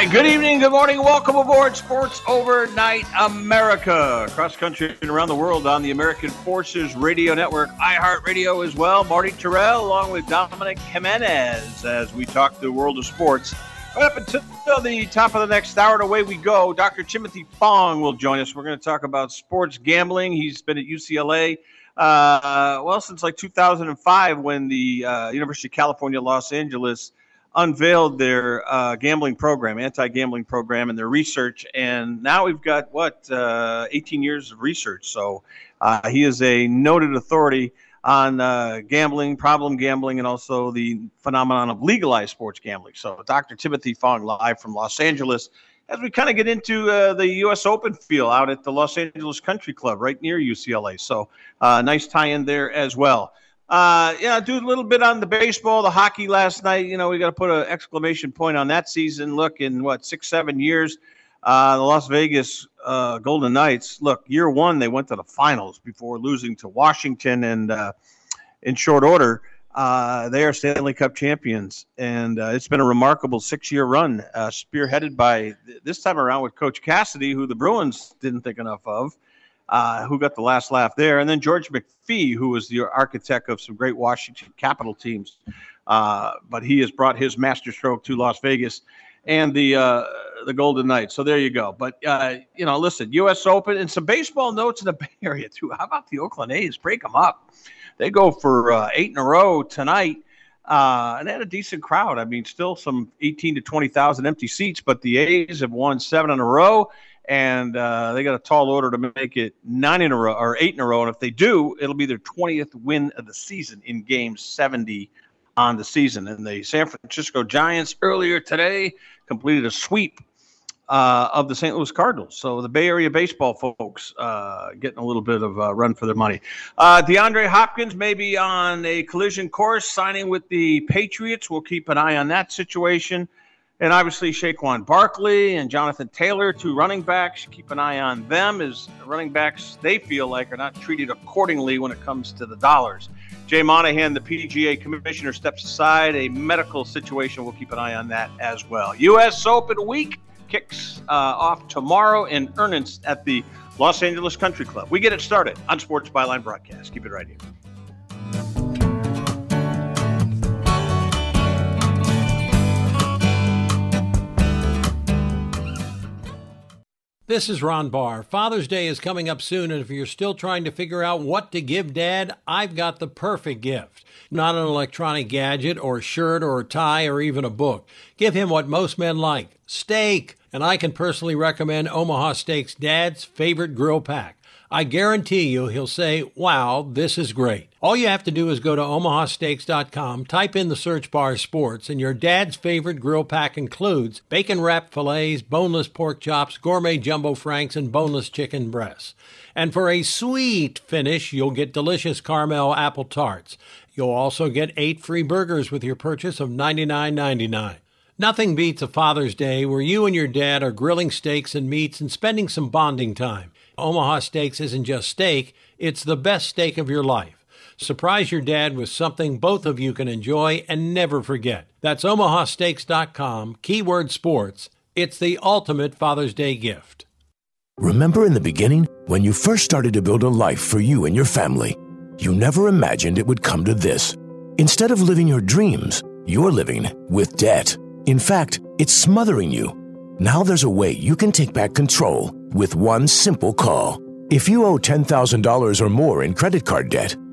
Right, good evening, good morning, welcome aboard Sports Overnight America. Across country and around the world on the American Forces Radio Network, iHeartRadio as well. Marty Tirrell along with Dominic Jimenez as we talk the world of sports. Right up until the top of the next hour and away we go. Dr. Timothy Fong will join us. We're going to talk about sports gambling. He's been at UCLA, uh, well, since like 2005 when the uh, University of California, Los Angeles unveiled their uh, gambling program, anti-gambling program, and their research. And now we've got what uh, 18 years of research. So uh, he is a noted authority on uh, gambling, problem gambling, and also the phenomenon of legalized sports gambling. So Dr. Timothy Fong, live from Los Angeles. As we kind of get into uh, the U.S. Open feel out at the Los Angeles Country Club, right near UCLA, so uh, nice tie-in there as well. Uh, yeah, do a little bit on the baseball, the hockey last night. You know, we got to put an exclamation point on that season. Look, in what six, seven years, uh, the Las Vegas uh, Golden Knights. Look, year one they went to the finals before losing to Washington, and uh, in short order, uh, they are Stanley Cup champions, and uh, it's been a remarkable six-year run, spearheaded by this time around with Coach Cassidy, who the Bruins didn't think enough of uh, who got the last laugh there, and then George McPhee, who was the architect of some great Washington Capital teams. Uh, but he has brought his masterstroke to Las Vegas and the uh, the Golden Knights. So there you go. But uh, you know, listen, U.S. Open and some baseball notes in the Bay Area too. How about the Oakland A's? Break them up. They go for uh, eight in a row tonight. Uh, and they had a decent crowd. I mean, still some 18 to 20,000 empty seats, but the A's have won seven in a row and uh, they got a tall order to make it nine in a row or eight in a row. And if they do, it'll be their 20th win of the season in game 70 on the season. And the San Francisco Giants earlier today completed a sweep uh, of the St. Louis Cardinals. So the Bay Area baseball folks uh, getting a little bit of a run for their money. Uh, DeAndre Hopkins may be on a collision course signing with the Patriots. We'll keep an eye on that situation. And obviously, Saquon Barkley and Jonathan Taylor, two running backs. Keep an eye on them as running backs they feel like are not treated accordingly when it comes to the dollars. Jay Monahan, the PGA commissioner, steps aside. A medical situation, we'll keep an eye on that as well. U.S. Open week kicks uh, off tomorrow in earnest at the Los Angeles Country Club. We get it started on Sports Byline Broadcast. Keep it right here. This is Ron Barr. Father's Day is coming up soon, and if you're still trying to figure out what to give dad, I've got the perfect gift. Not an electronic gadget or a shirt or a tie or even a book. Give him what most men like steak. And I can personally recommend Omaha Steaks Dad's favorite grill pack. I guarantee you he'll say, wow, this is great. All you have to do is go to omahasteaks.com, type in the search bar sports, and your dad's favorite grill pack includes bacon wrapped fillets, boneless pork chops, gourmet jumbo franks, and boneless chicken breasts. And for a sweet finish, you'll get delicious caramel apple tarts. You'll also get eight free burgers with your purchase of $99.99. Nothing beats a Father's Day where you and your dad are grilling steaks and meats and spending some bonding time. Omaha Steaks isn't just steak, it's the best steak of your life. Surprise your dad with something both of you can enjoy and never forget. That's omahasteaks.com, keyword sports. It's the ultimate Father's Day gift. Remember in the beginning, when you first started to build a life for you and your family, you never imagined it would come to this. Instead of living your dreams, you're living with debt. In fact, it's smothering you. Now there's a way you can take back control with one simple call. If you owe $10,000 or more in credit card debt,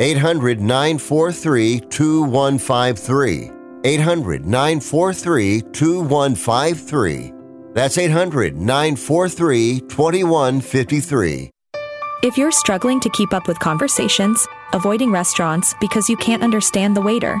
800 943 2153. 800 943 2153. That's 800 943 2153. If you're struggling to keep up with conversations, avoiding restaurants because you can't understand the waiter,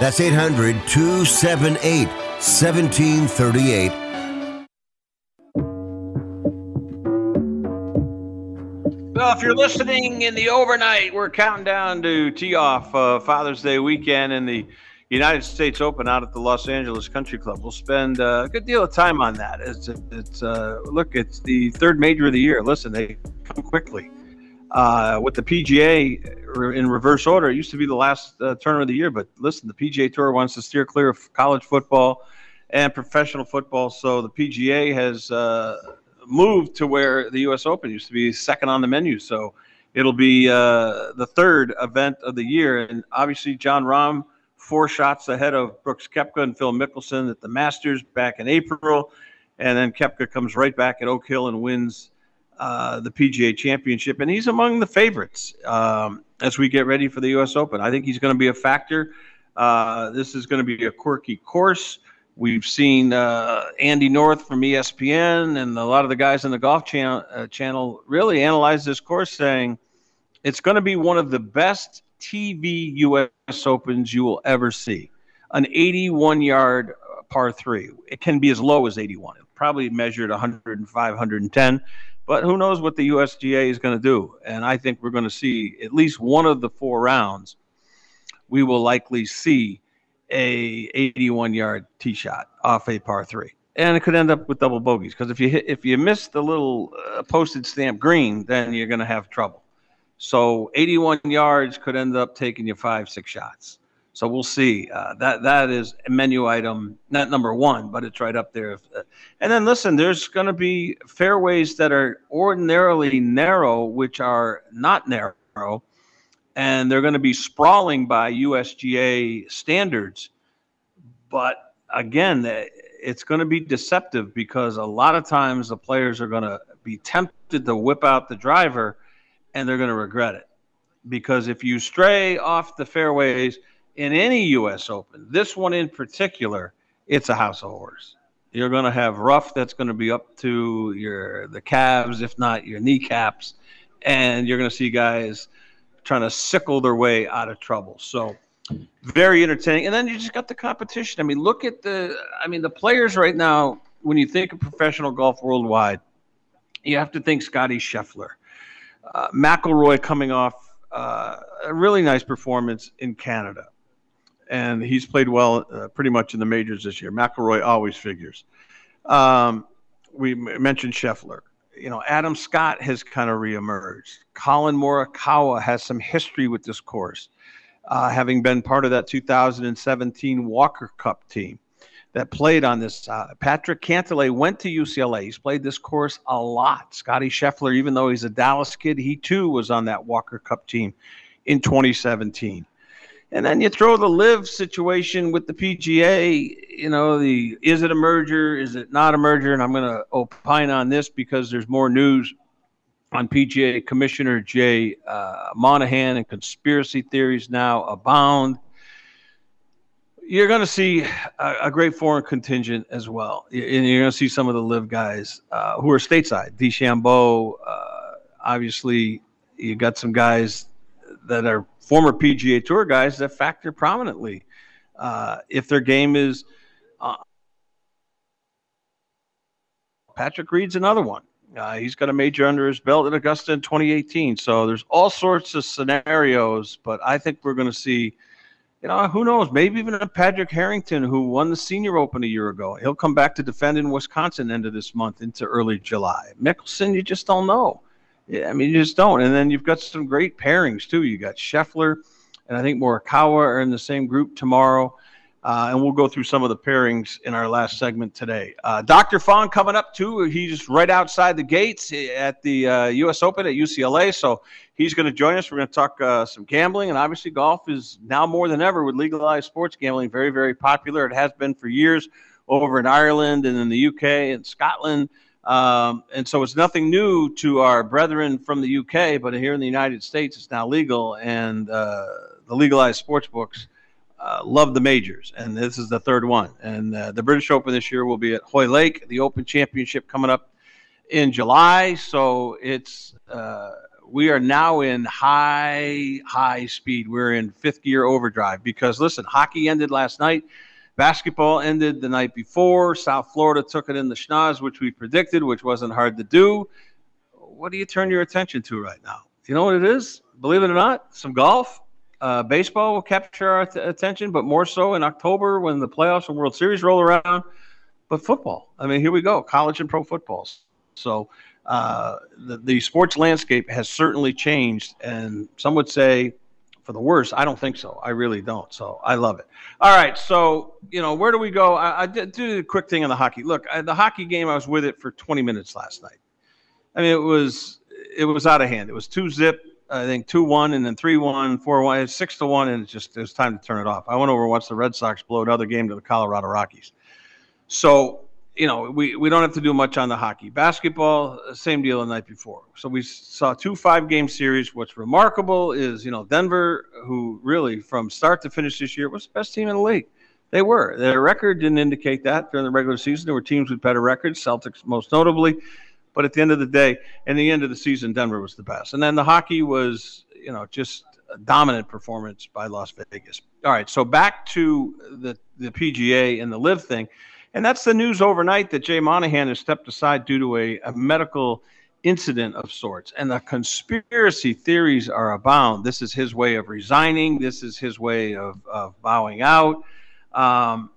That's 800 278 1738. Well, if you're listening in the overnight, we're counting down to tee off uh, Father's Day weekend in the United States Open out at the Los Angeles Country Club. We'll spend uh, a good deal of time on that. It's, it's uh, look, it's the third major of the year. Listen, they come quickly. Uh, with the PGA in reverse order, it used to be the last uh, tournament of the year, but listen, the PGA Tour wants to steer clear of college football and professional football, so the PGA has uh, moved to where the U.S. Open used to be second on the menu. So it'll be uh, the third event of the year, and obviously Jon Rahm four shots ahead of Brooks Koepka and Phil Mickelson at the Masters back in April, and then Koepka comes right back at Oak Hill and wins uh, the PGA Championship, and he's among the favorites um, as we get ready for the U.S. Open. I think he's going to be a factor. Uh, this is going to be a quirky course. We've seen uh, Andy North from ESPN and a lot of the guys in the Golf channel, uh, channel really analyze this course, saying it's going to be one of the best TV U.S. Opens you will ever see. An 81 yard par three. It can be as low as 81. It probably measured 105, 110. But who knows what the USGA is going to do? And I think we're going to see at least one of the four rounds. We will likely see a 81 yard tee shot off a par three, and it could end up with double bogeys because if you hit if you miss the little uh, postage stamp green, then you're going to have trouble. So 81 yards could end up taking you five six shots. So we'll see. Uh, that that is a menu item, not number one, but it's right up there. Uh, and then listen, there's going to be fairways that are ordinarily narrow, which are not narrow, and they're going to be sprawling by USGA standards. But again, it's going to be deceptive because a lot of times the players are going to be tempted to whip out the driver, and they're going to regret it because if you stray off the fairways in any U.S. Open, this one in particular, it's a house of horrors. You're going to have rough that's going to be up to your the calves, if not your kneecaps, and you're going to see guys trying to sickle their way out of trouble. So very entertaining. And then you just got the competition. I mean, look at the I mean the players right now. When you think of professional golf worldwide, you have to think Scottie Scheffler, uh, McIlroy coming off uh, a really nice performance in Canada and he's played well uh, pretty much in the majors this year. McIlroy always figures. Um, we mentioned Scheffler. You know, Adam Scott has kind of reemerged. Collin Morikawa has some history with this course, uh, having been part of that 2017 Walker Cup team that played on this. Uh, Patrick Cantlay went to UCLA. He's played this course a lot. Scottie Scheffler, even though he's a Dallas kid, he too was on that Walker Cup team in 2017. And then you throw the LIV situation with the PGA, you know, the is it a merger? Is it not a merger? And I'm going to opine on this because there's more news on PGA Commissioner Jay uh, Monahan and conspiracy theories now abound. You're going to see a, a, great foreign contingent as well. And you're going to see some of the LIV guys uh, who are stateside. DeChambeau, uh, obviously, you got some guys that are former PGA Tour guys that factor prominently. Uh, if their game is uh, Patrick Reed's another one. Uh, he's got a major under his belt at Augusta in 2018. So there's all sorts of scenarios, but I think we're going to see, you know, who knows? Maybe even a Patrick Harrington who won the Senior Open a year ago. He'll come back to defend in Wisconsin end of this month into early July. Mickelson, you just don't know. I mean, you just don't. And then you've got some great pairings too. You got Scheffler, and I think Morikawa are in the same group tomorrow. Uh, and we'll go through some of the pairings in our last segment today. Uh, Dr. Fong coming up too. He's right outside the gates at the uh, U.S. Open at UCLA, so he's going to join us. We're going to talk uh, some gambling, and obviously golf is now more than ever with legalized sports gambling very, very popular. It has been for years over in Ireland and in the U.K. and Scotland. Um, and so it's nothing new to our brethren from the UK, but here in the United States, it's now legal, and uh, the legalized sports books uh, love the majors, and this is the third one. And uh, the British Open this year will be at Hoylake. The Open Championship coming up in July, so it's uh, we are now in high high speed. We're in fifth gear overdrive because listen, hockey ended last night. Basketball ended the night before. South Florida took it in the schnoz, which we predicted, which wasn't hard to do. What do you turn your attention to right now? Do You know what it is? Believe it or not, some golf. Uh, baseball will capture our th- attention, but more so in October when the playoffs and World Series roll around. But football, I mean, here we go, college and pro footballs. So uh, the, the sports landscape has certainly changed, and some would say for the worse. I don't think so. I really don't. So I love it. All right. So, you know, where do we go? I, I did do a quick thing on the hockey. Look, I, the hockey game, I was with it for 20 minutes last night. I mean, it was it was out of hand. It was two zip, I think two one, and then three one, four one, six to one, and it just it was time to turn it off. I went over once the Red Sox blow another game to the Colorado Rockies. So you know, we, we don't have to do much on the hockey. Basketball, same deal the night before. So we saw two five game series. What's remarkable is, you know, Denver, who really from start to finish this year was the best team in the league. They were. Their record didn't indicate that during the regular season. There were teams with better records, Celtics most notably. But at the end of the day, in the end of the season, Denver was the best. And then the hockey was, you know, just a dominant performance by Las Vegas. All right, so back to the, the PGA and the LIV thing. And that's the news overnight that Jay Monahan has stepped aside due to a, a medical incident of sorts. And the conspiracy theories are abound. This is his way of resigning, this is his way of, of bowing out. Um,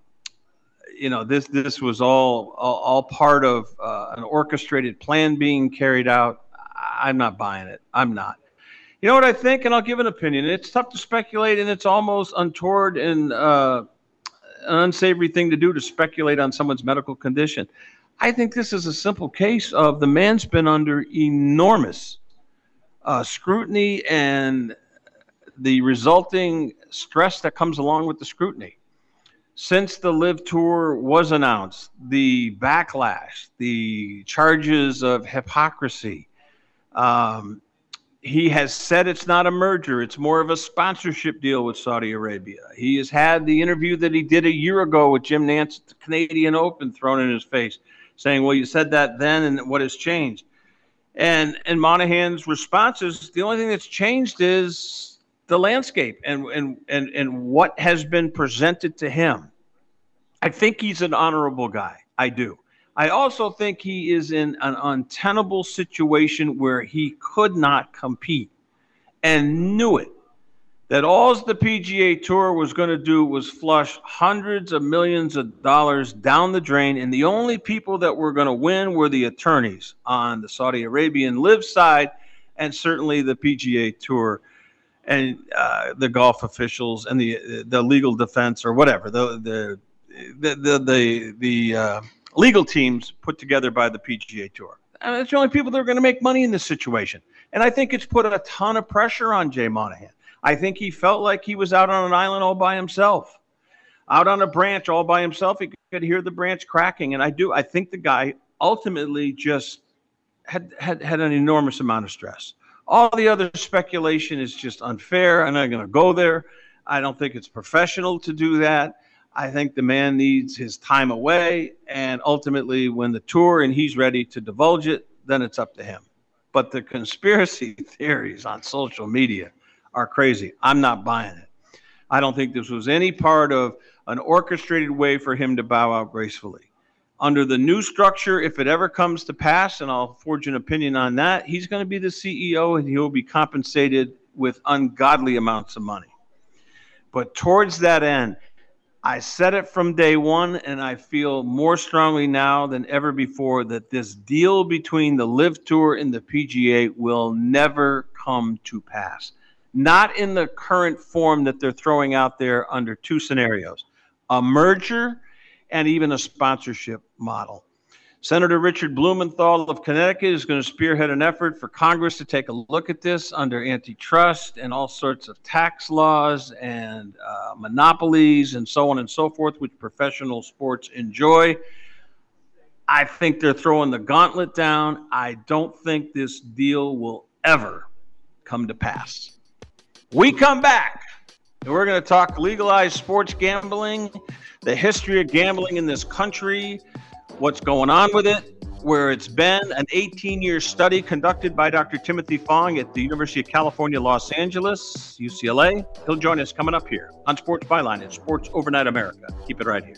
you know, this this was all all, all part of uh, an orchestrated plan being carried out. I'm not buying it. I'm not. You know what I think, and I'll give an opinion. It's tough to speculate, and it's almost untoward and uh, unsavory thing to do to speculate on someone's medical condition. I think this is a simple case of the man's been under enormous uh, scrutiny and the resulting stress that comes along with the scrutiny. Since the LIV Tour was announced, the backlash, the charges of hypocrisy, um, he has said it's not a merger, it's more of a sponsorship deal with Saudi Arabia. He has had the interview that he did a year ago with Jim Nantz at the Canadian Open thrown in his face, saying, Well, you said that then, and what has changed? And and Monahan's response is the only thing that's changed is the landscape and and and, and what has been presented to him. I think he's an honorable guy. I do. I also think he is in an untenable situation where he could not compete and knew it. That all the PGA Tour was going to do was flush hundreds of millions of dollars down the drain, and the only people that were going to win were the attorneys on the Saudi Arabian LIV side, and certainly the PGA Tour and uh, the golf officials and the the legal defense or whatever the the the the the, the uh, legal teams put together by the PGA Tour. And it's the only people that are going to make money in this situation. And I think it's put a ton of pressure on Jay Monahan. I think he felt like he was out on an island all by himself, out on a branch all by himself. He could hear the branch cracking. And I do, I think the guy ultimately just had, had, had an enormous amount of stress. All the other speculation is just unfair. I'm not going to go there. I don't think it's professional to do that. I think the man needs his time away. And ultimately, when the tour and he's ready to divulge it, then it's up to him. But the conspiracy theories on social media are crazy. I'm not buying it. I don't think this was any part of an orchestrated way for him to bow out gracefully. Under the new structure, if it ever comes to pass, and I'll forge an opinion on that, he's going to be the CEO and he'll be compensated with ungodly amounts of money. But towards that end, I said it from day one, and I feel more strongly now than ever before that this deal between the LIV Tour and the PGA will never come to pass. Not in the current form that they're throwing out there under two scenarios a merger and even a sponsorship model. Senator Richard Blumenthal of Connecticut is going to spearhead an effort for Congress to take a look at this under antitrust and all sorts of tax laws and uh, monopolies and so on and so forth, which professional sports enjoy. I think they're throwing the gauntlet down. I don't think this deal will ever come to pass. We come back and we're going to talk legalized sports gambling, the history of gambling in this country what's going on with it, where it's been an 18 year study conducted by Dr. Timothy Fong at the University of California, Los Angeles, UCLA. He'll join us coming up here on Sports Byline and Sports Overnight America. Keep it right here.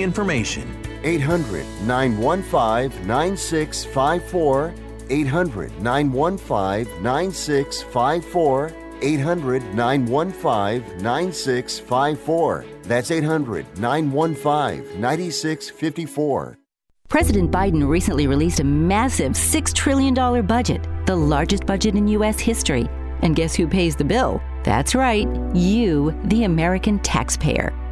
information. 800 915 9654. 800 915 9654. 800 915 9654. That's 800 915 9654. President Biden recently released a massive $6 trillion budget, the largest budget in U.S. history. And guess who pays the bill? That's right, you, the American taxpayer.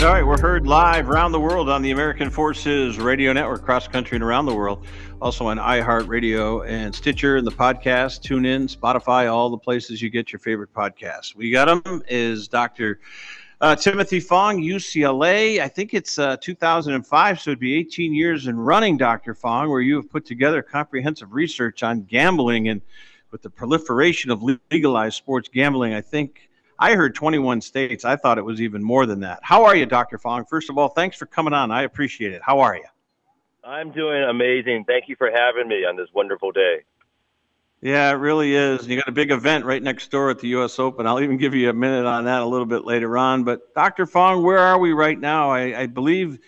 All right, we're heard live around the world on the American Forces Radio Network, cross country and around the world. Also on iHeartRadio and Stitcher and the podcast, TuneIn, Spotify, all the places you get your favorite podcasts. We got them is Dr. Uh, Timothy Fong, UCLA. I think it's uh, 2005, so it'd be 18 years in running, Dr. Fong, where you have put together comprehensive research on gambling and with the proliferation of legalized sports gambling. I think I heard 21 states. I thought it was even more than that. How are you, Dr. Fong? First of all, thanks for coming on. I appreciate it. How are you? I'm doing amazing. Thank you for having me on this wonderful day. Yeah, it really is. You got a big event right next door at the U.S. Open. I'll even give you a minute on that a little bit later on. But Dr. Fong, where are we right now? I, I believe,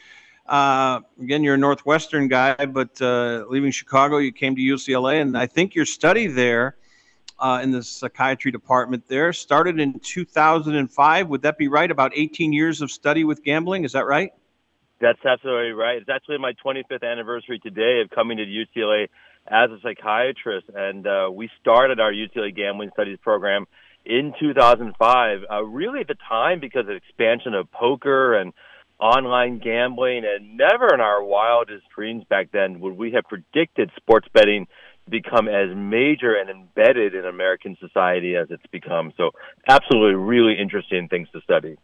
uh, again, you're a Northwestern guy, but uh, leaving Chicago, you came to UCLA, and I think your study there uh, in the psychiatry department there. Started in 2005. Would that be right? About 18 years of study with gambling. Is that right? That's absolutely right. It's actually my 25th anniversary today of coming to UCLA as a psychiatrist, and uh, we started our UCLA Gambling Studies program in 2005. Uh, really, at the time, because of expansion of poker and online gambling, and never in our wildest dreams back then would we have predicted sports betting become as major and embedded in American society as it's become. So, absolutely, really interesting things to study.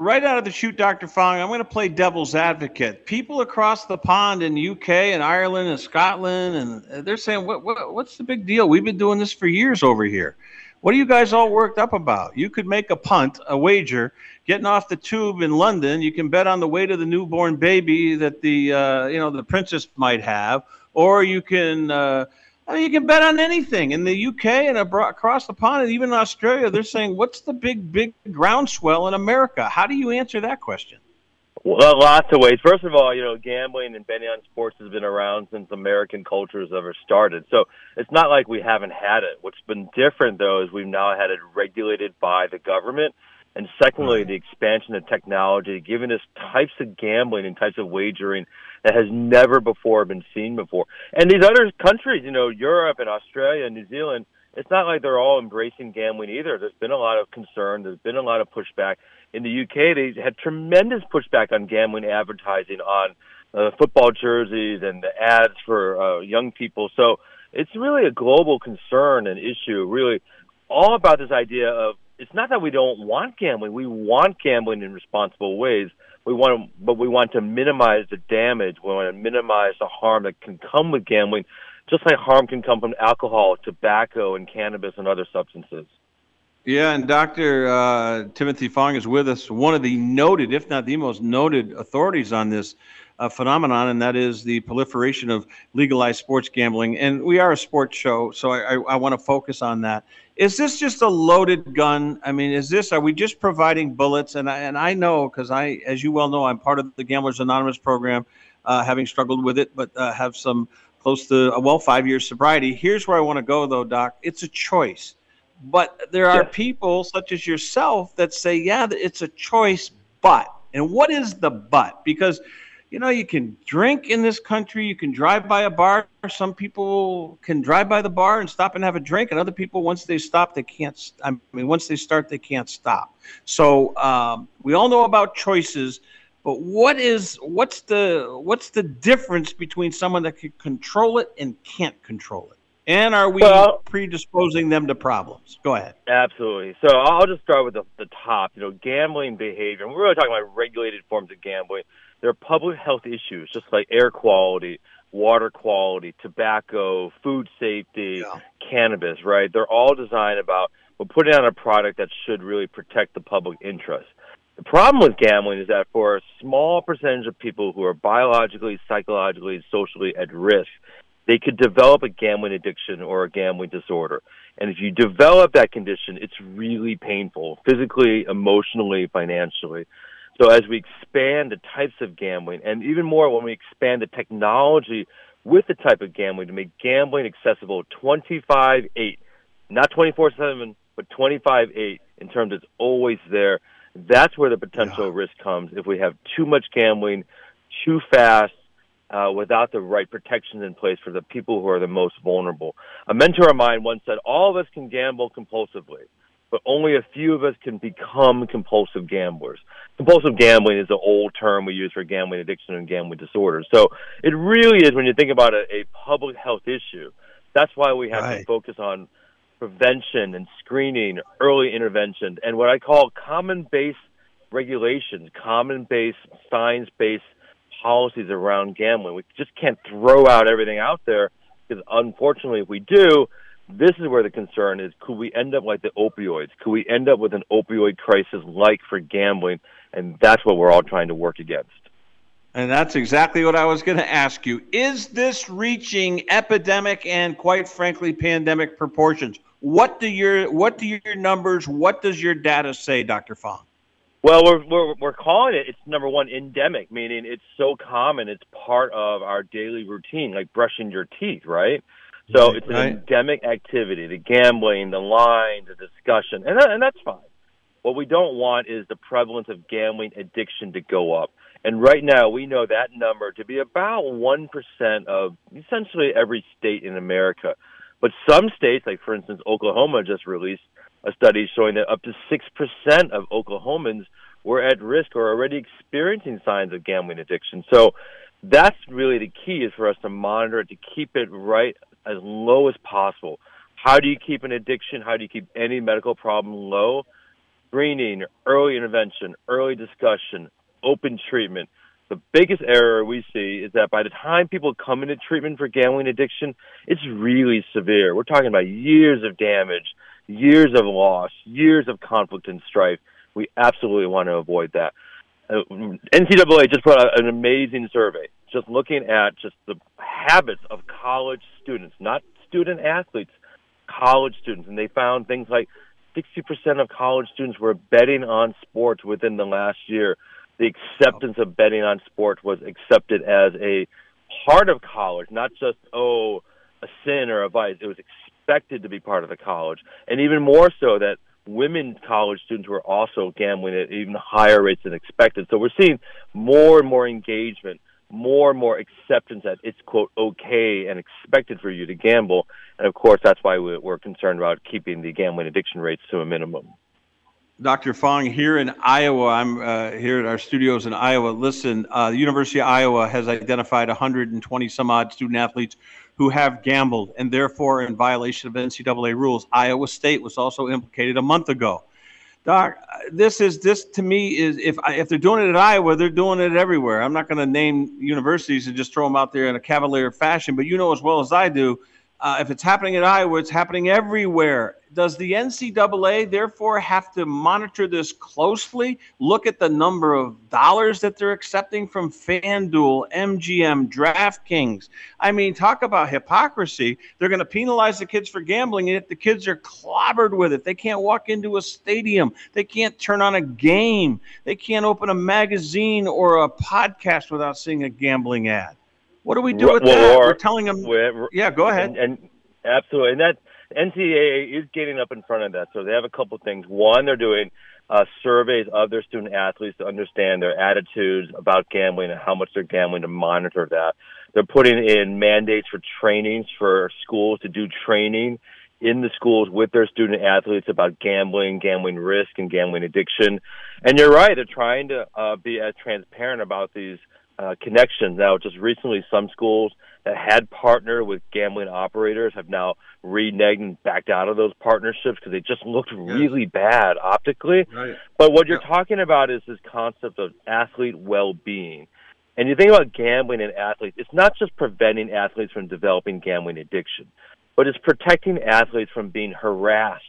Right out of the chute, Dr. Fong, I'm going to play devil's advocate. People across the pond in the UK and Ireland and Scotland, and they're saying, what, what, what's the big deal? We've been doing this for years over here. What are you guys all worked up about? You could make a punt, a wager, getting off the tube in London. You can bet on the weight of the newborn baby that the uh, you know the princess might have, or you can uh, I mean, you can bet on anything in the UK and across the pond, and even in Australia. They're saying, "What's the big, big groundswell in America?" How do you answer that question? Well, lots of ways. First of all, you know, gambling and betting on sports has been around since American culture has ever started. So it's not like we haven't had it. What's been different, though, is we've now had it regulated by the government. And secondly, the expansion of technology, giving us types of gambling and types of wagering that has never before been seen before. And these other countries, you know, Europe and Australia and New Zealand, it's not like they're all embracing gambling either. There's been a lot of concern. There's been a lot of pushback. In the UK, they had tremendous pushback on gambling advertising on uh, football jerseys and the ads for uh, young people. So it's really a global concern and issue, really all about this idea of it's not that we don't want gambling. We want gambling in responsible ways we want to, but we want to minimize the damage. We want to minimize the harm that can come with gambling, just like harm can come from alcohol, tobacco, and cannabis and other substances. Yeah, and Dr. Uh, Timothy Fong is with us, one of the noted, if not the most noted, authorities on this uh, phenomenon, and that is the proliferation of legalized sports gambling. And we are a sports show, so I, I, I want to focus on that. Is this just a loaded gun? I mean, is this are we just providing bullets? And I, and I know because I, as you well know, I'm part of the Gamblers Anonymous program, uh, having struggled with it, but uh, have some close to uh, well five years sobriety. Here's where I want to go, though, Doc. It's a choice, but there are people such as yourself that say, yeah, it's a choice, but. And what is the but? Because you know, you can drink in this country, you can drive by a bar. Some people can drive by the bar and stop and have a drink, and other people, once they stop, they can't. I mean, once they start, they can't stop. So um, we all know about choices, but what is what's the what's the difference between someone that can control it and can't control it? And are we well, predisposing them to problems? Go ahead. Absolutely. So I'll just start with the, the top. You know, gambling behavior. We're really talking about regulated forms of gambling there are public health issues, just like air quality, water quality, tobacco, food safety, yeah. cannabis, right? They're all designed about we're putting out a product that should really protect the public interest. The problem with gambling is that for a small percentage of people who are biologically, psychologically, socially at risk, they could develop a gambling addiction or a gambling disorder. And if you develop that condition, it's really painful, physically, emotionally, financially. So as we expand the types of gambling, and even more when we expand the technology with the type of gambling to make gambling accessible 25-8, not 24-7, but 25-8 in terms it's always there. That's where the potential yeah. risk comes if we have too much gambling, too fast, uh, without the right protections in place for the people who are the most vulnerable. A mentor of mine once said, All of us can gamble compulsively, but only a few of us can become compulsive gamblers. Compulsive gambling is an old term we use for gambling addiction and gambling disorders. So it really is, when you think about a, a public health issue, that's why we have right. to focus on prevention and screening, early intervention, and what I call common base regulations, common base, science based policies around gambling. We just can't throw out everything out there because unfortunately, if we do, this is where the concern is. Could we end up like the opioids? Could we end up with an opioid crisis like for gambling? And that's what we're all trying to work against. And that's exactly what I was going to ask you. Is this reaching epidemic and, quite frankly, pandemic proportions? What do your what do your numbers? What does your data say, Dr. Fong? Well, we're, we're we're calling it. It's number one endemic, meaning it's so common. It's part of our daily routine, like brushing your teeth, right? So it's an right. endemic activity: the gambling, the line, the discussion, and that, and that's fine. What we don't want is the prevalence of gambling addiction to go up. And right now, we know that number to be about 1% of essentially every state in America. But some states, like for instance, Oklahoma just released a study showing that up to 6% of Oklahomans were at risk or already experiencing signs of gambling addiction. So that's really the key is for us to monitor it, to keep it right as low as possible. How do you keep an addiction? How do you keep any medical problem low? Screening, early intervention, early discussion, open treatment. The biggest error we see is that by the time people come into treatment for gambling addiction, it's really severe. We're talking about years of damage, years of loss, years of conflict and strife. We absolutely want to avoid that. Uh, NCAA just put out an amazing survey, just looking at just the habits of college students, not student athletes, college students, and they found things like 60% of college students were betting on sports within the last year the acceptance of betting on sports was accepted as a part of college, not just oh a sin or a vice. It was expected to be part of the college, and even more so that women college students were also gambling at even higher rates than expected. So we're seeing more and more engagement, more and more acceptance that it's quote okay and expected for you to gamble, and of course that's why we're concerned about keeping the gambling addiction rates to a minimum. Dr. Fong, here in Iowa, I'm uh, here at our studios in Iowa. Listen, uh, the University of Iowa has identified 120 some odd student athletes who have gambled and therefore in violation of NCAA rules. Iowa State was also implicated a month ago. Doc, this is this to me is if if they're doing it at Iowa, they're doing it everywhere. I'm not going to name universities and just throw them out there in a cavalier fashion, but you know as well as I do uh, if it's happening at Iowa, it's happening everywhere. Does the NCAA therefore have to monitor this closely? Look at the number of dollars that they're accepting from FanDuel, MGM, DraftKings. I mean, talk about hypocrisy. They're going to penalize the kids for gambling, and if the kids are clobbered with it, they can't walk into a stadium, they can't turn on a game, they can't open a magazine or a podcast without seeing a gambling ad. What do we do with well, that? We're telling them. We're, yeah, go ahead. And, and, absolutely, and that NCAA is getting up in front of that. So they have a couple things. One, they're doing uh, surveys of their student athletes to understand their attitudes about gambling and how much they're gambling to monitor that. They're putting in mandates for trainings for schools to do training in the schools with their student athletes about gambling, gambling risk, and gambling addiction. And you're right; they're trying to uh, be as transparent about these uh, connections. Now, just recently, some schools that had partnered with gambling operators have now reneged and backed out of those partnerships because they just looked really bad optically. Right. But what you're talking about is this concept of athlete well-being. And you think about gambling and athletes, it's not just preventing athletes from developing gambling addiction, but it's protecting athletes from being harassed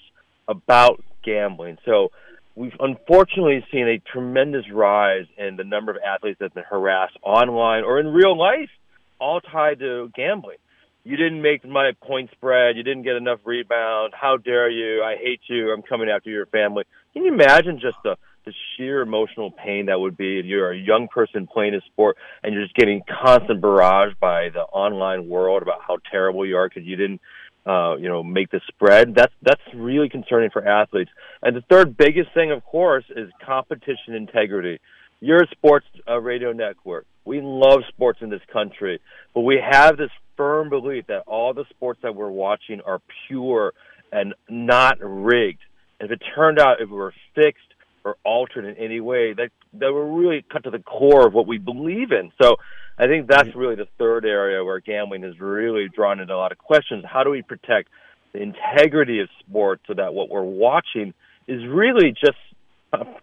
about gambling. So we've unfortunately seen a tremendous rise in the number of athletes that have been harassed online or in real life, all tied to gambling. You didn't make my point spread. You didn't get enough rebound. How dare you? I hate you. I'm coming after your family. Can you imagine just the, the sheer emotional pain that would be if you're a young person playing a sport and you're just getting constant barrage by the online world about how terrible you are because you didn't uh, you know, make the spread. That's that's really concerning for athletes. And the third biggest thing, of course, is competition integrity. you're a sports uh, radio network. We love sports in this country, but we have this firm belief that all the sports that we're watching are pure and not rigged. And if it turned out if it were fixed or altered in any way, that that would really cut to the core of what we believe in. So I think that's really the third area where gambling has really drawn into a lot of questions. How do we protect the integrity of sport so that what we're watching is really just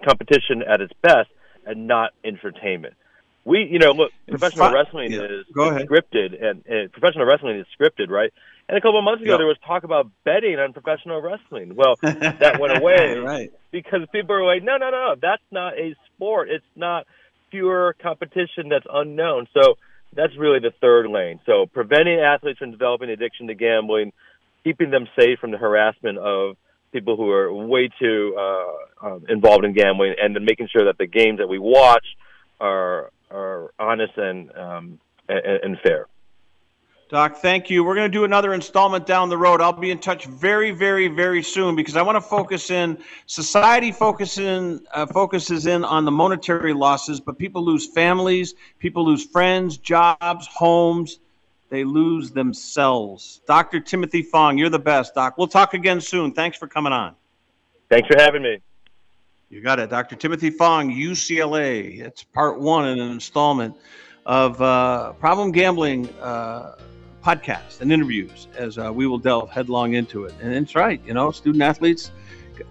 competition at its best and not entertainment? We, you know, look, professional wrestling yeah. is scripted, and, and professional wrestling is scripted, right? And a couple of months ago, Yep. there was talk about betting on professional wrestling. Well, that went away right. because people are like, no, no, no, that's not a sport. It's not pure competition that's unknown. So that's really the third lane. So preventing athletes from developing addiction to gambling, keeping them safe from the harassment of people who are way too uh, um, involved in gambling, and then making sure that the games that we watch are are honest and um, and, and fair. Doc, thank you. We're going to do another installment down the road. I'll be in touch very, very, very soon because I want to focus in. Society focuses uh, focuses in on the monetary losses, but people lose families, people lose friends, jobs, homes. They lose themselves. Dr. Timothy Fong, you're the best, Doc. We'll talk again soon. Thanks for coming on. Thanks for having me. You got it, Dr. Timothy Fong, UCLA. It's part one in an installment of uh, problem gambling uh, podcast and interviews as uh, we will delve headlong into it. And it's right, you know, student athletes,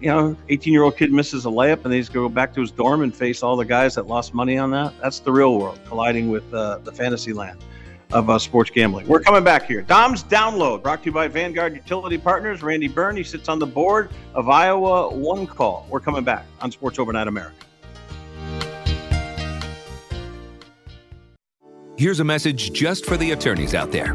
you know, 18 year old kid misses a layup and he's going to go back to his dorm and face all the guys that lost money on that. That's the real world colliding with uh, the fantasy land of uh, sports gambling. We're coming back here. Dom's Download, brought to you by Vanguard Utility Partners. Randy Byrne, he sits on the board of Iowa One Call. We're coming back on Sports Overnight America. Here's a message just for the attorneys out there.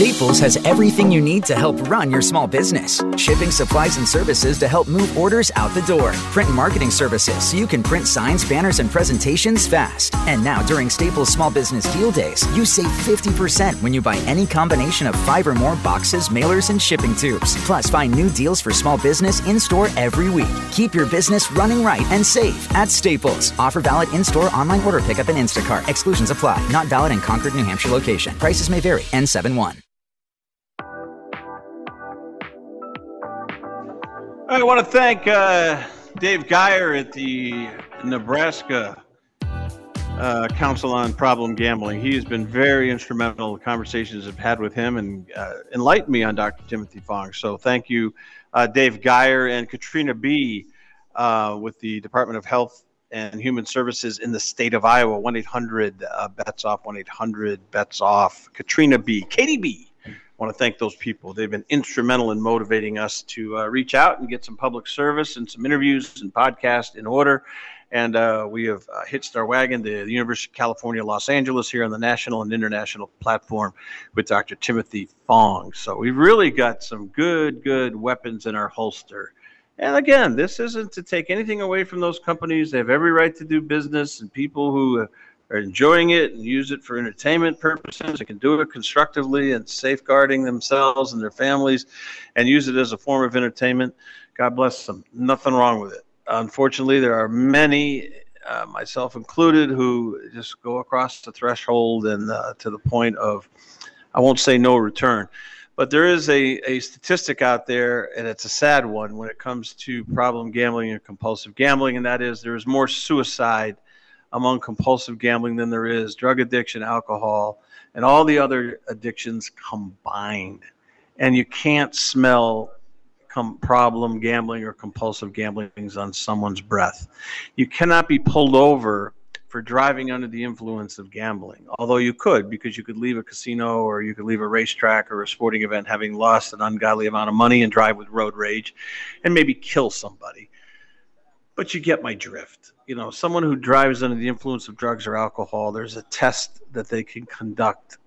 Staples has everything you need to help run your small business. Shipping supplies and services to help move orders out the door. Print and marketing services so you can print signs, banners, and presentations fast. And now during Staples Small Business Deal Days, you save 50% when you buy any combination of five or more boxes, mailers, and shipping tubes. Plus, find new deals for small business in store every week. Keep your business running right and safe at Staples. Offer valid in store, online order pickup, and Instacart. Exclusions apply. Not valid in Concord, New Hampshire location. Prices may vary. N71. I want to thank uh, Dave Geyer at the Nebraska uh, Council on Problem Gambling. He has been very instrumental the conversations I've had with him and uh, enlightened me on Dr. Timothy Fong. So thank you, uh, Dave Geyer and Katrina B. Uh, with the Department of Health and Human Services in the state of Iowa. 1 800 uh, bets off, 1 800 bets off. Katrina B. Katie B want to thank those people. They've been instrumental in motivating us to uh, reach out and get some public service and some interviews and podcasts in order. And uh, we have uh, hitched our wagon to the University of California, Los Angeles, here on the national and international platform with Dr. Timothy Fong. So we've really got some good, good weapons in our holster. And again, this isn't to take anything away from those companies. They have every right to do business, and people who are enjoying it and use it for entertainment purposes and can do it constructively and safeguarding themselves and their families and use it as a form of entertainment, God bless them. Nothing wrong with it. Unfortunately, there are many, uh, myself included, who just go across the threshold and uh, to the point of, I won't say no return. But there is a, a statistic out there, and it's a sad one when it comes to problem gambling and compulsive gambling, and that is there is more suicide – among compulsive gambling than there is drug addiction, alcohol, and all the other addictions combined. And you can't smell com- problem gambling or compulsive gambling on someone's breath. You cannot be pulled over for driving under the influence of gambling. Although you could, because you could leave a casino or you could leave a racetrack or a sporting event having lost an ungodly amount of money and drive with road rage and maybe kill somebody. But you get my drift you know, someone who drives under the influence of drugs or alcohol, there's a test that they can conduct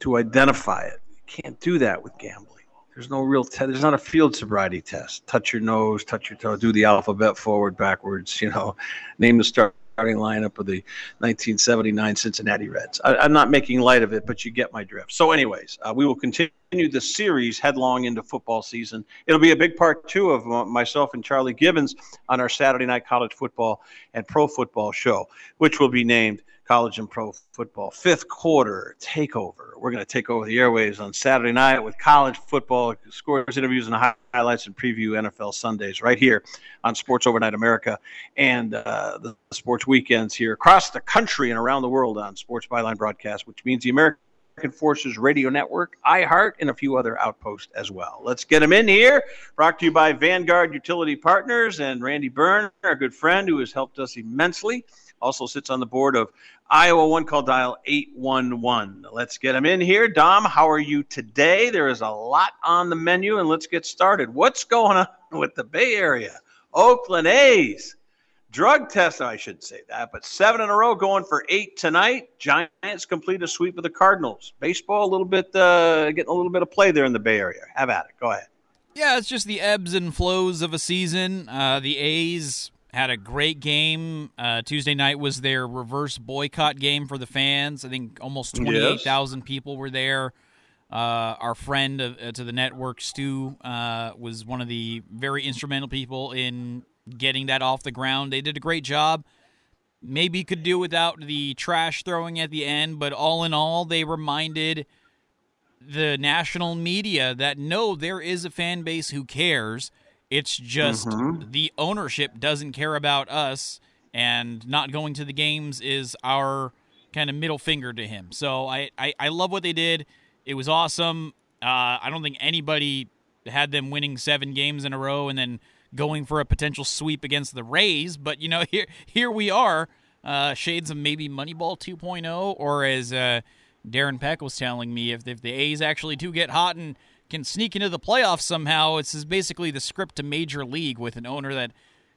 to identify it. You can't do that with gambling. There's no real test. There's not a field sobriety test. Touch your nose, touch your toe, do the alphabet forward, backwards. You know, name the start starting lineup of the 1979 Cincinnati Reds. I, am not making light of it, but you get my drift. So, anyways, uh, we will continue the series headlong into football season. It'll be a big part two of myself and Charlie Gibbons on our Saturday night college football and pro football show, which will be named college and pro football. Fifth quarter takeover. We're going to take over the airwaves on Saturday night with college football scores, interviews, and highlights and preview NFL Sundays right here on Sports Overnight America and uh, the sports weekends here across the country and around the world on Sports Byline broadcast, which means the American. Forces Radio Network, iHeart, and a few other outposts as well. Let's get them in here. Brought to you by Vanguard Utility Partners and Randy Byrne, our good friend who has helped us immensely also sits on the board of Iowa One Call Dial 811. Let's get him in here. Dom, how are you today? There is a lot on the menu, and let's get started. What's going on with the Bay Area? Oakland A's. Drug test, I shouldn't say that, but seven in a row going for eight tonight. Giants complete a sweep of the Cardinals. Baseball, a little bit, uh, getting a little bit of play there in the Bay Area. Have at it. Go ahead. Yeah, it's just the ebbs and flows of a season. Uh, the A's had a great game. Uh, Tuesday night was their reverse boycott game for the fans. I think almost 28,000 yes. people were there. Uh, our friend uh, to the network, Stu, uh, was one of the very instrumental people in getting that off the ground. They did a great job. Maybe could do without the trash throwing at the end, but all in all, they reminded the national media that no, there is a fan base who cares it's just mm-hmm. the ownership doesn't care about us, and not going to the games is our kind of middle finger to him. So I, I, I love what they did. It was awesome. Uh, I don't think anybody had them winning seven games in a row and then going for a potential sweep against the Rays. But you know, here here we are, uh, shades of maybe Moneyball 2.0, or as uh, Darren Peck was telling me, if if the A's actually do get hot and can sneak into the playoffs somehow. This is basically the script to Major League with an owner that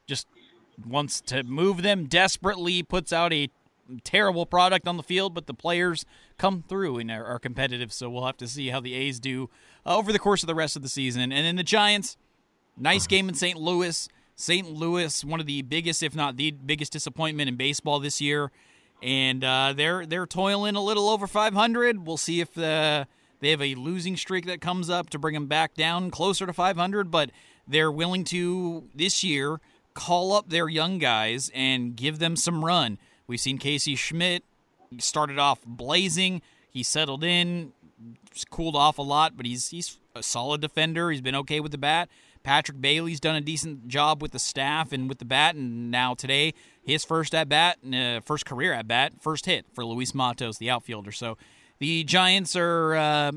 just wants to move them desperately, puts out a terrible product on the field, but the players come through and are, competitive. So we'll have to see how the A's do uh, over the course of the rest of the season. And then the Giants, nice uh-huh. game in St. Louis. St. Louis, one of the biggest, if not the biggest, disappointment in baseball this year, and uh, they're they're toiling a little over 500. We'll see if uh, they have a losing streak that comes up to bring them back down closer to 500. But they're willing to this year call up their young guys and give them some run. We've seen Casey Schmitt started off blazing. He settled in, cooled off a lot, but he's he's a solid defender. He's been okay with the bat. Patrick Bailey's done a decent job with the staff and with the bat, and now today his first at bat, uh, first career at bat, first hit for Luis Matos, the outfielder. So the Giants are uh,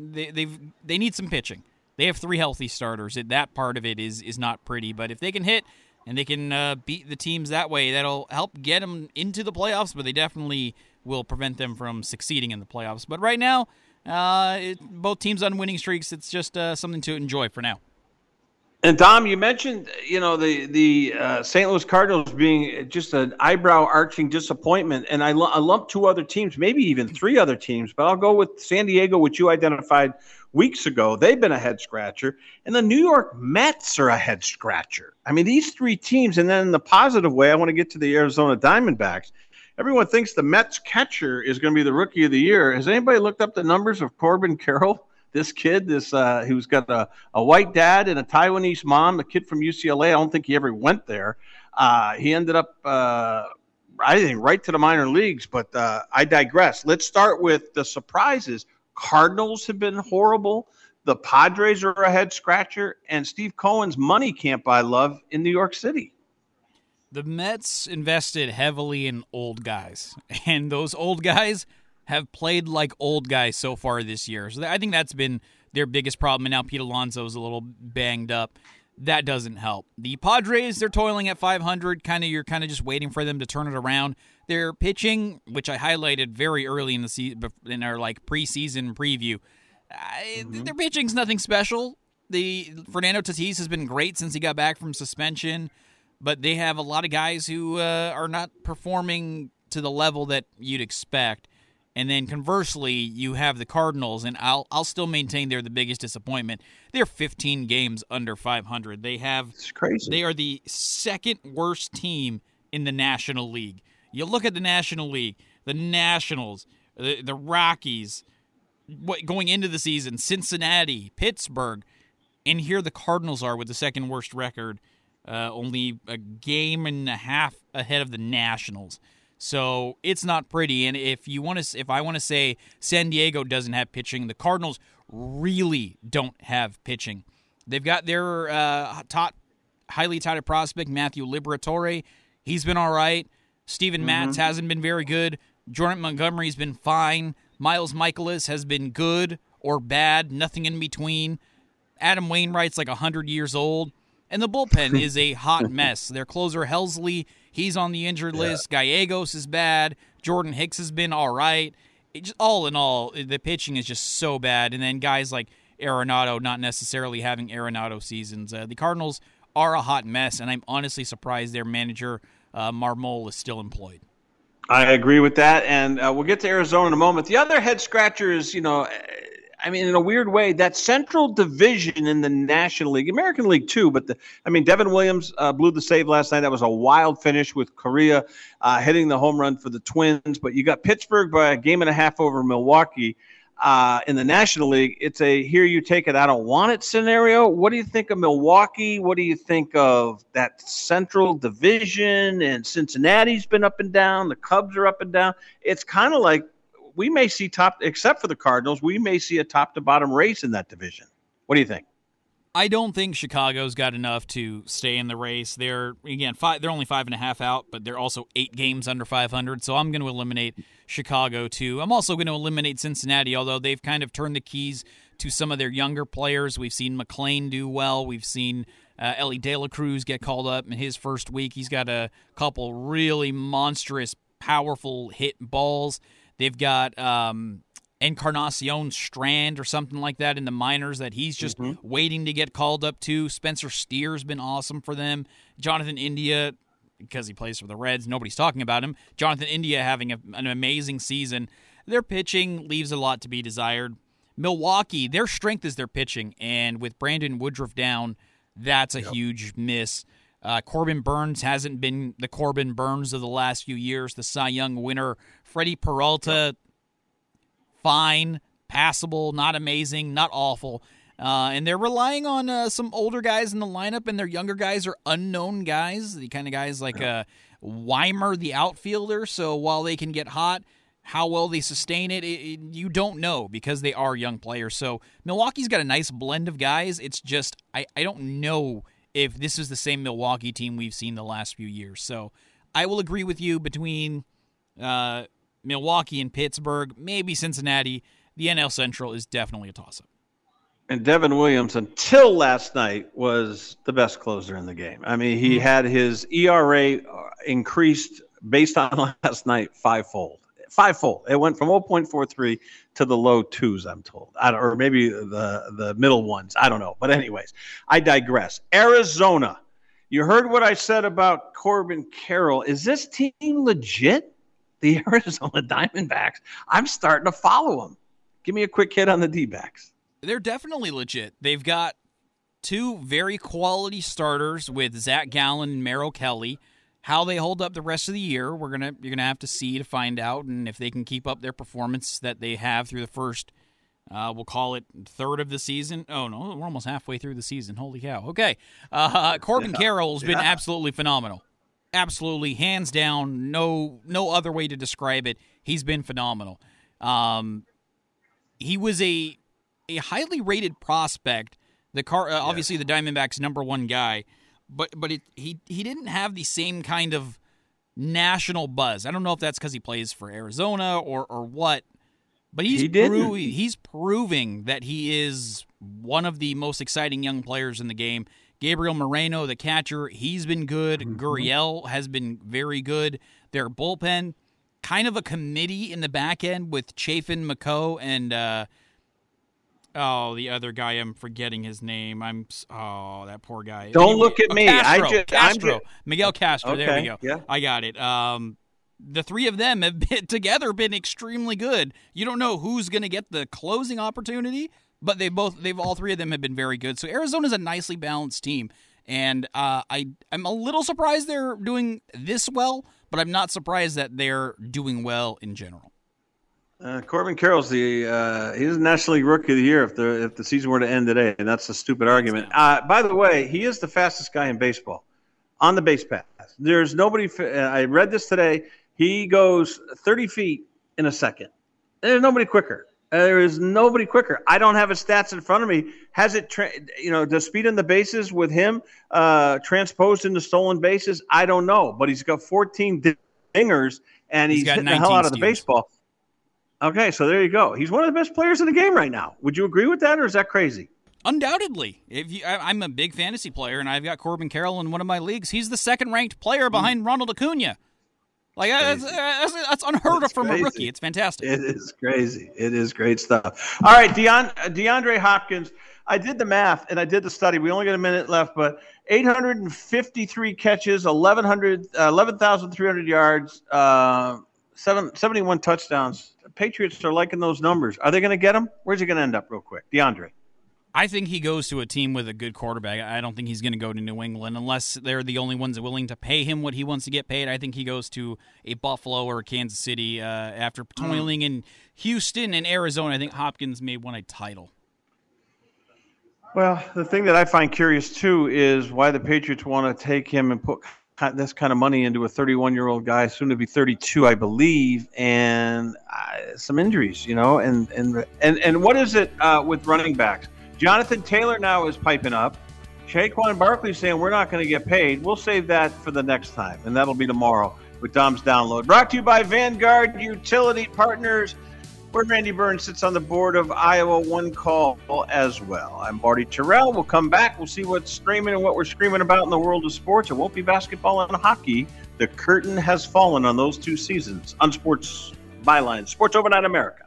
they they they need some pitching. They have three healthy starters. That part of it is is not pretty, but if they can hit and they can uh, beat the teams that way, that'll help get them into the playoffs. But they definitely will prevent them from succeeding in the playoffs. But right now, uh, it, both teams on winning streaks. It's just uh, something to enjoy for now. And Dom, you mentioned you know the the uh, St. Louis Cardinals being just an eyebrow arching disappointment, and I, l- I lump two other teams, maybe even three other teams, but I'll go with San Diego, which you identified weeks ago. They've been a head scratcher, and the New York Mets are a head scratcher. I mean, these three teams, and then in the positive way, I want to get to the Arizona Diamondbacks. Everyone thinks the Mets catcher is going to be the rookie of the year. Has anybody looked up the numbers of Corbin Carroll? This kid, this uh, who's got a, a white dad and a Taiwanese mom, a kid from UCLA. I don't think he ever went there. Uh, he ended up, uh, I think, right to the minor leagues. But uh, I digress. Let's start with the surprises. Cardinals have been horrible. The Padres are a head scratcher, and Steve Cohen's money can't buy love in New York City. The Mets invested heavily in old guys, and those old guys have played like old guys so far this year. So I think that's been their biggest problem. And now Pete Alonso is a little banged up. That doesn't help. The Padres, they're toiling at 500. Kind of, you're kind of just waiting for them to turn it around. Their pitching, which I highlighted very early in the season, in our like preseason preview, mm-hmm. their pitching's nothing special. The Fernando Tatis has been great since he got back from suspension, but they have a lot of guys who uh, are not performing to the level that you'd expect. And then conversely, you have the Cardinals, and I'll I'll still maintain they're the biggest disappointment. They're 15 games under 500. They have it's crazy. They are the second worst team in the National League. You look at the National League, the Nationals, the, the Rockies, what, going into the season, Cincinnati, Pittsburgh, and here the Cardinals are with the second worst record, uh, only a game and a half ahead of the Nationals. So it's not pretty. And if you want to, if I want to say San Diego doesn't have pitching, the Cardinals really don't have pitching. They've got their uh, top, highly touted prospect Matthew Liberatore. He's been all right. Steven mm-hmm. Matz hasn't been very good. Jordan Montgomery's been fine. Miles Mikolas has been good or bad, nothing in between. Adam Wainwright's like 100 years old. And the bullpen is a hot mess. Their closer, Helsley, He's on the injured yeah. list. Gallegos is bad. Jordan Hicks has been all right. Just, all in all, the pitching is just so bad. And then guys like Arenado not necessarily having Arenado seasons. Uh, the Cardinals are a hot mess, and I'm honestly surprised their manager, uh, Marmol, is still employed. I agree with that, and uh, we'll get to Arizona in a moment. The other head scratcher is, you know, I mean, in a weird way, that Central Division in the National League, American League too. But the, I mean, Devin Williams uh, blew the save last night. That was a wild finish with Correa uh, hitting the home run for the Twins. But you got Pittsburgh by a game and a half over Milwaukee. Uh, in the National League, it's a here you take it, I don't want it scenario. What do you think of Milwaukee? What do you think of that Central Division? And Cincinnati's been up and down. The Cubs are up and down. It's kind of like we may see top, except for the Cardinals, we may see a top to bottom race in that division. What do you think? I don't think Chicago's got enough to stay in the race. They're again five, they're only five and a half out, but they're also eight games under 500. So I'm going to eliminate Chicago too. I'm also going to eliminate Cincinnati, although they've kind of turned the keys to some of their younger players. We've seen McLain do well. We've seen uh, Elly De La Cruz get called up in his first week. He's got a couple really monstrous, powerful hit balls. They've got um, Encarnacion Strand or something like that in the minors that he's just mm-hmm. waiting to get called up to. Spencer Steer's been awesome for them. Jonathan India because he plays for the Reds. Nobody's talking about him. Jonathan India having a, an amazing season. Their pitching leaves a lot to be desired. Milwaukee, their strength is their pitching, and with Brandon Woodruff down, that's a yep. huge miss. Uh, Corbin Burnes hasn't been the Corbin Burnes of the last few years, the Cy Young winner. Freddie Peralta, fine, passable, not amazing, not awful. Uh, and they're relying on uh, some older guys in the lineup, and their younger guys are unknown guys, the kind of guys like uh, Wiemer, the outfielder. So while they can get hot, how well they sustain it, it, it, you don't know because they are young players. So Milwaukee's got a nice blend of guys. It's just I, I don't know if this is the same Milwaukee team we've seen the last few years. So I will agree with you between uh, Milwaukee and Pittsburgh, maybe Cincinnati. The NL Central is definitely a toss up. And Devin Williams, until last night, was the best closer in the game. I mean, he mm-hmm. had his ERA increased based on last night fivefold fivefold. It went from 0.43 to the low twos, I'm told, or maybe the the middle ones. I don't know. But anyways, I digress. Arizona. You heard what I said about Corbin Carroll. Is this team legit? The Arizona Diamondbacks. I'm starting to follow them. Give me a quick hit on the D backs. They're definitely legit. They've got two very quality starters with Zach Gallen and Merrill Kelly. How they hold up the rest of the year, we're gonna you're gonna have to see to find out, and if they can keep up their performance that they have through the first, uh, we'll call it third of the season. Oh no, we're almost halfway through the season. Holy cow! Okay, uh, Corbin yeah. Carroll's been absolutely phenomenal, absolutely hands down. No no other way to describe it. He's been phenomenal. Um, he was a a highly rated prospect. The car, uh, obviously, the Diamondbacks' number one guy but but it, he he didn't have the same kind of national buzz. I don't know if that's because he plays for Arizona or or what, but he's he pro- he's proving that he is one of the most exciting young players in the game. Gabriel Moreno, the catcher, he's been good. mm hmm Gurriel has been very good. Their bullpen, kind of a committee in the back end with Chafin, McGough, and uh, Oh, the other guy, I'm forgetting his name. I'm oh that poor guy. Don't anyway, look at oh, me. Castro, I just Castro, just, Miguel Castro. Okay, there we go. Yeah, I got it. Um, the three of them have been together been extremely good. You don't know who's going to get the closing opportunity, but they both they've all three of them have been very good. So Arizona's a nicely balanced team, and uh, I I'm a little surprised they're doing this well, but I'm not surprised that they're doing well in general. Uh, Corbin Carroll's the uh, he's the National League Rookie of the Year if the if the season were to end today, and that's a stupid argument. Uh, by the way, he is the fastest guy in baseball on the base path. There's nobody. I read this today. He goes 30 feet in a second. There's nobody quicker. There is nobody quicker. I don't have his stats in front of me. Has it, tra- you know, the speed in the bases with him uh, transposed into stolen bases? I don't know, but he's got 14 dingers and he's, he's hitting the hell out of the baseball. Okay, so there you go. He's one of the best players in the game right now. Would you agree with that, or is that crazy? Undoubtedly, if you, I, am a big fantasy player, and I've got Corbin Carroll in one of my leagues. He's the second-ranked player behind mm. Ronald Acuna. Like that's, that's, that's, unheard of from crazy. a rookie. It's fantastic. It is crazy. It is great stuff. All right, Deon, DeAndre Hopkins. I did the math and I did the study. We only got a minute left, but 853 catches, 1,100, uh, 11,300 yards, uh, seven, 71 touchdowns. Patriots are liking those numbers. Are they going to get him? Where's he going to end up, real quick? DeAndre. I think he goes to a team with a good quarterback. I don't think he's going to go to New England unless they're the only ones willing to pay him what he wants to get paid. I think he goes to a Buffalo or a Kansas City uh, after hmm. toiling in Houston and Arizona. I think Hopkins may win a title. Well, the thing that I find curious too is why the Patriots want to take him and put this kind of money into a 31 year old guy, soon to be 32, I believe, and uh, some injuries, you know, and and and and what is it uh, with running backs? Jonathan Taylor now is piping up. Saquon Barkley saying we're not going to get paid. We'll save that for the next time, and that'll be tomorrow with Dom's download. Brought to you by Vanguard Utility Partners where Randy Burns sits on the board of Iowa One Call as well. I'm Marty Tirrell. We'll come back. We'll see what's screaming and what we're screaming about in the world of sports. It won't be basketball and hockey. The curtain has fallen on those two seasons on Sports Byline, Sports Overnight America.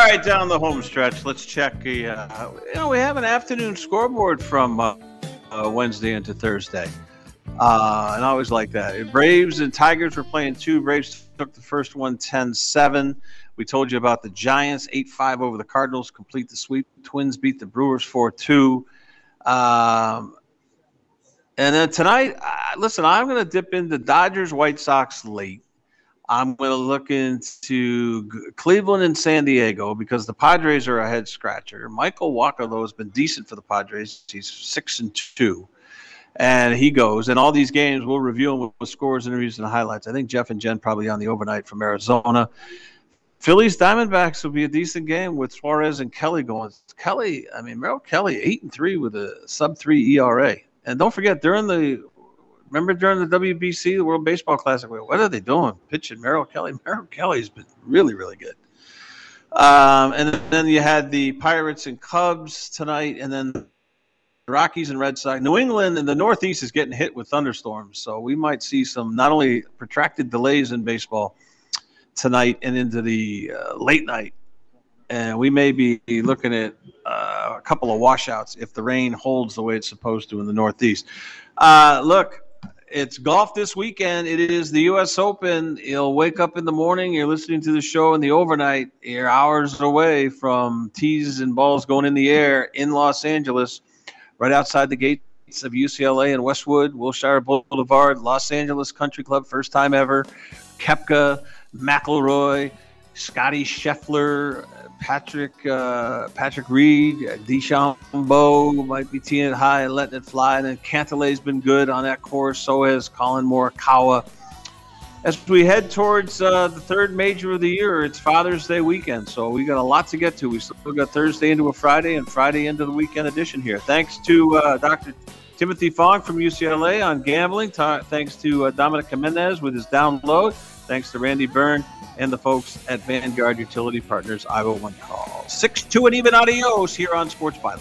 All right, down the home stretch. Let's check. The, uh, you know, we have an afternoon scoreboard from uh, uh, Wednesday into Thursday, uh, and I always like that. Braves and Tigers were playing two. Braves took the first one 10-7. We told you about the Giants 8-5 over the Cardinals, complete the sweep. Twins beat the Brewers 4-2. Um, and then tonight, listen, I'm going to dip into Dodgers White Sox late. I'm going to look into Cleveland and San Diego because the Padres are a head scratcher. Michael Wacha, though, has been decent for the Padres. He's six and two, and he goes. And all these games, we'll review them with, scores, interviews, and highlights. I think Jeff and Jen probably on the overnight from Arizona. Phillies Diamondbacks will be a decent game with Suarez and Kelly going. Kelly, I mean Merrill Kelly, eight and three with a sub three ERA. And don't forget, during the remember during the WBC, the World Baseball Classic, what are they doing? Pitching Merrill Kelly. Merrill Kelly's been really, really good. Um, and then you had the Pirates and Cubs tonight, and then the Rockies and Red Sox. New England and the Northeast is getting hit with thunderstorms, so we might see some not only protracted delays in baseball tonight and into the uh, late night, and we may be looking at uh, a couple of washouts if the rain holds the way it's supposed to in the Northeast. Uh, look, it's golf this weekend. It is the U.S. Open. You'll wake up in the morning. You're listening to the show in the overnight. You're hours away from tees and balls going in the air in Los Angeles, right outside the gates of UCLA and Westwood, Wilshire Boulevard, Los Angeles Country Club, first time ever. Koepka, McIlroy, Scottie Scheffler, Patrick uh, Patrick Reed, DeChambeau might be teeing it high and letting it fly. And then Cantlay been good on that course. So has Collin Morikawa. As we head towards uh, the third major of the year, it's Father's Day weekend. So we got a lot to get to. We still got Thursday into a Friday and Friday into the weekend edition here. Thanks to uh, Dr. Timothy Fong from UCLA on gambling. thanks to uh, Dominic Jimenez with his download. Thanks to Randy Byrne and the folks at Vanguard Utility Partners, Iowa One Call. 6 2 and even adios here on Sports Byline.